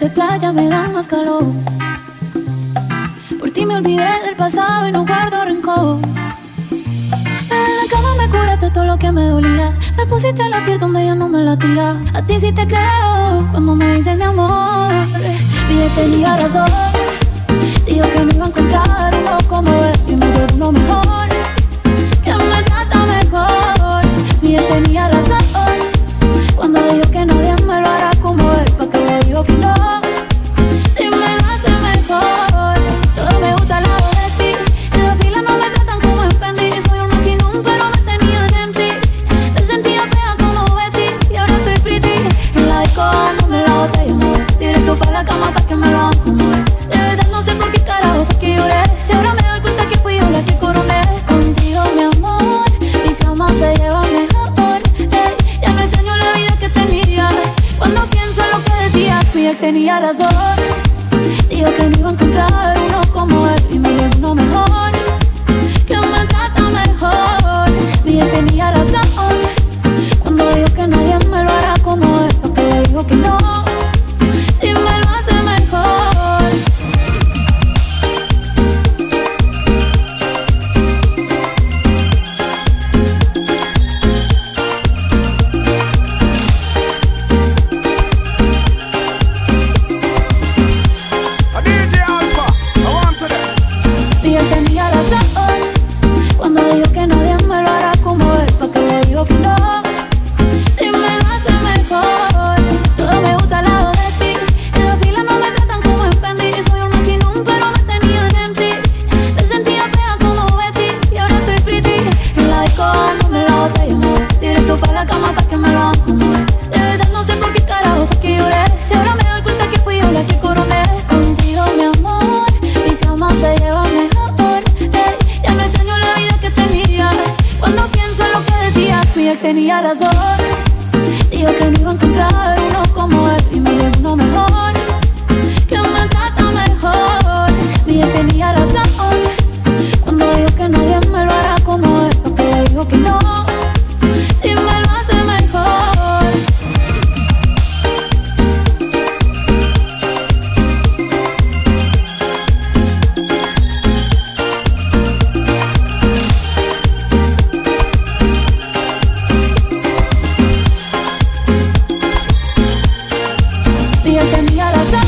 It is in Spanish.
de playa me dan más calor. Por ti me olvidé del pasado y no guardo rencor. En la cama me curaste todo lo que me dolía. Me pusiste a latir donde ya no me latía. A ti sí te creo cuando me dicen de amor. Pide tenía razón, digo que no iba a encontrar. tenía razón. Dijo que no iba a encontrar uno como él. on oh? tenía razón. Dijo que no iba a encontrar uno a las